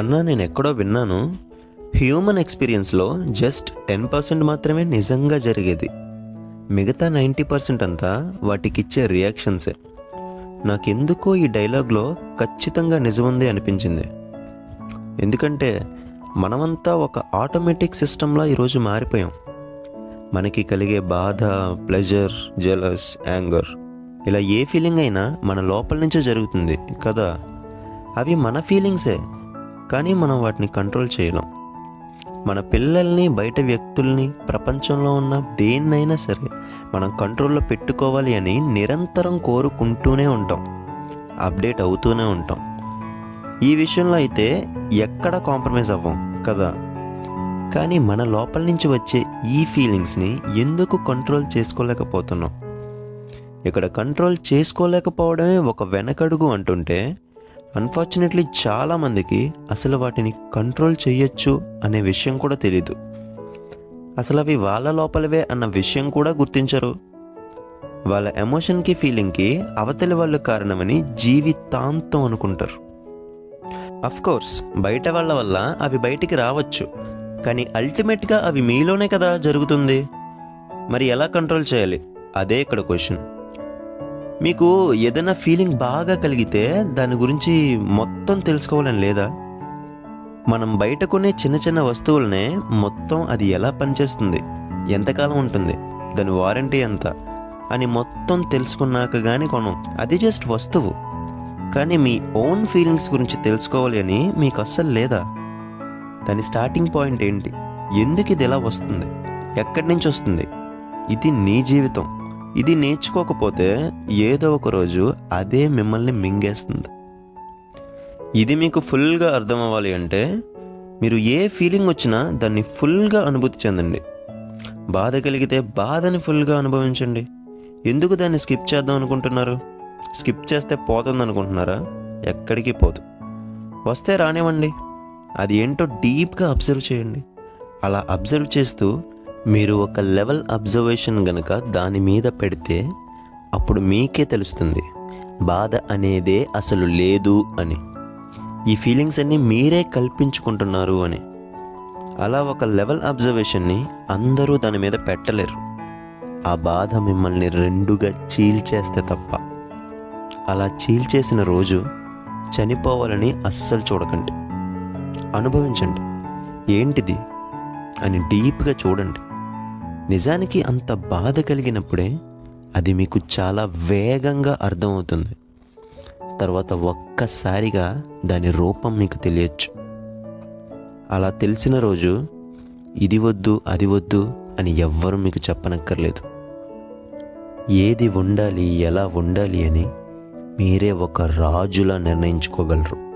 అన్నా నేను ఎక్కడో విన్నాను. హ్యూమన్ ఎక్స్పీరియన్స్లో జస్ట్ టెన్ పర్సెంట్ మాత్రమే నిజంగా జరిగేది. మిగతా నైంటీ పర్సెంట్ అంతా వాటికిచ్చే రియాక్షన్సే. నాకెందుకో ఈ డైలాగ్లో ఖచ్చితంగా నిజముంది అనిపించింది. ఎందుకంటే మనమంతా ఒక ఆటోమేటిక్ సిస్టంలా ఈరోజు మారిపోయాం. మనకి కలిగే బాధ ప్లెజర్ జెలస్ యాంగర్ ఇలా ఏ ఫీలింగ్ అయినా మన లోపల నుంచే జరుగుతుంది కదా. అవి మన ఫీలింగ్సే. కానీ మనం వాటిని కంట్రోల్ చేయలేం. మన పిల్లల్ని బయట వ్యక్తుల్ని ప్రపంచంలో ఉన్న దేన్నైనా సరే మనం కంట్రోల్లో పెట్టుకోవాలి అని నిరంతరం కోరుకుంటూనే ఉంటాం. అప్డేట్ అవుతూనే ఉంటాం. ఈ విషయంలో అయితే ఎక్కడ కాంప్రమైజ్ అవ్వం కదా? కానీ మన లోపల నుంచి వచ్చే ఈ ఫీలింగ్స్ని ఎందుకు కంట్రోల్ చేసుకోలేకపోతున్నాం? ఇక్కడ కంట్రోల్ చేసుకోలేకపోవడమే ఒక వెనకడుగు అంటుంటే అన్ఫార్చునేట్లీ చాలామందికి అసలు వాటిని కంట్రోల్ చేయొచ్చు అనే విషయం కూడా తెలీదు. అసలు అవి వాళ్ళ లోపలవే అన్న విషయం కూడా గుర్తించరు. వాళ్ళ ఎమోషన్కి ఫీలింగ్కి అవతలి వాళ్ళు కారణమని జీవితాంతం అనుకుంటారు. కోర్స్ బయట వాళ్ళ వల్ల అవి బయటికి రావచ్చు. కానీ అల్టిమేట్గా అవి మీలోనే కదా జరుగుతుంది. మరి ఎలా కంట్రోల్ చేయాలి? అదే ఇక్కడ క్వశ్చన్ మీకు ఏదైనా ఫీలింగ్ బాగా కలిగితే దాని గురించి మొత్తం తెలుసుకోవాలని లేదా? మనం బయట కొనే చిన్న చిన్న వస్తువులనే మొత్తం అది ఎలా పనిచేస్తుంది? ఎంతకాలం ఉంటుంది? దాని వారంటీ ఎంత? అని మొత్తం తెలుసుకున్నాక కానీ కొనం. అది జస్ట్ వస్తువు. కానీ మీ ఓన్ ఫీలింగ్స్ గురించి తెలుసుకోవాలి అని మీకు అస్సలు లేదా? దాని స్టార్టింగ్ పాయింట్ ఏంటి? ఎందుకు ఇది ఎలా వస్తుంది? ఎక్కడి నుంచి వస్తుంది? ఇది నీ జీవితం. ఇది నేర్చుకోకపోతే ఏదో ఒక రోజు అదే మిమ్మల్ని మింగేస్తుంది. ఇది మీకు ఫుల్గా అర్థం అవ్వాలి అంటే మీరు ఏ ఫీలింగ్ వచ్చినా దాన్ని ఫుల్గా అనుభూతి చెందండి. బాధ కలిగితే బాధని ఫుల్గా అనుభవించండి. ఎందుకు దాన్ని స్కిప్ చేద్దాం అనుకుంటున్నారు? స్కిప్ చేస్తే పోతుంది అనుకుంటున్నారా ఎక్కడికి పోదు. వస్తే రానివ్వండి. అది ఏంటో డీప్గా అబ్జర్వ్ చేయండి. అలా అబ్జర్వ్ చేస్తూ మీరు ఒక లెవెల్ అబ్జర్వేషన్ గనక దాని మీద పెడితే అప్పుడు మీకే తెలుస్తుంది బాధ అనేదే అసలు లేదు అని. ఈ ఫీలింగ్స్ అన్నీ మీరే కల్పించుకుంటున్నారు అని. అలా ఒక లెవెల్ అబ్జర్వేషన్ని అందరూ దాని మీద పెట్టలేరు. ఆ బాధ మిమ్మల్ని రెండుగా చీల్చేస్తే తప్ప. అలా చీల్చేసిన రోజు చనిపోవాలని అస్సలు చూడకండి. అనుభవించండి. ఏంటిది? అని డీప్గా చూడండి. నిజానికి అంత బాధ కలిగినప్పుడే అది మీకు చాలా వేగంగా అర్థమవుతుంది. తర్వాత ఒక్కసారిగా దాని రూపం మీకు తెలియచ్చు. అలా తెలిసిన రోజు ఇది వద్దు అది వద్దు అని ఎవ్వరూ మీకు చెప్పనక్కర్లేదు. ఏది ఉండాలి ఎలా ఉండాలి అని మీరే ఒక రాజులా నిర్ణయించుకోగలరు.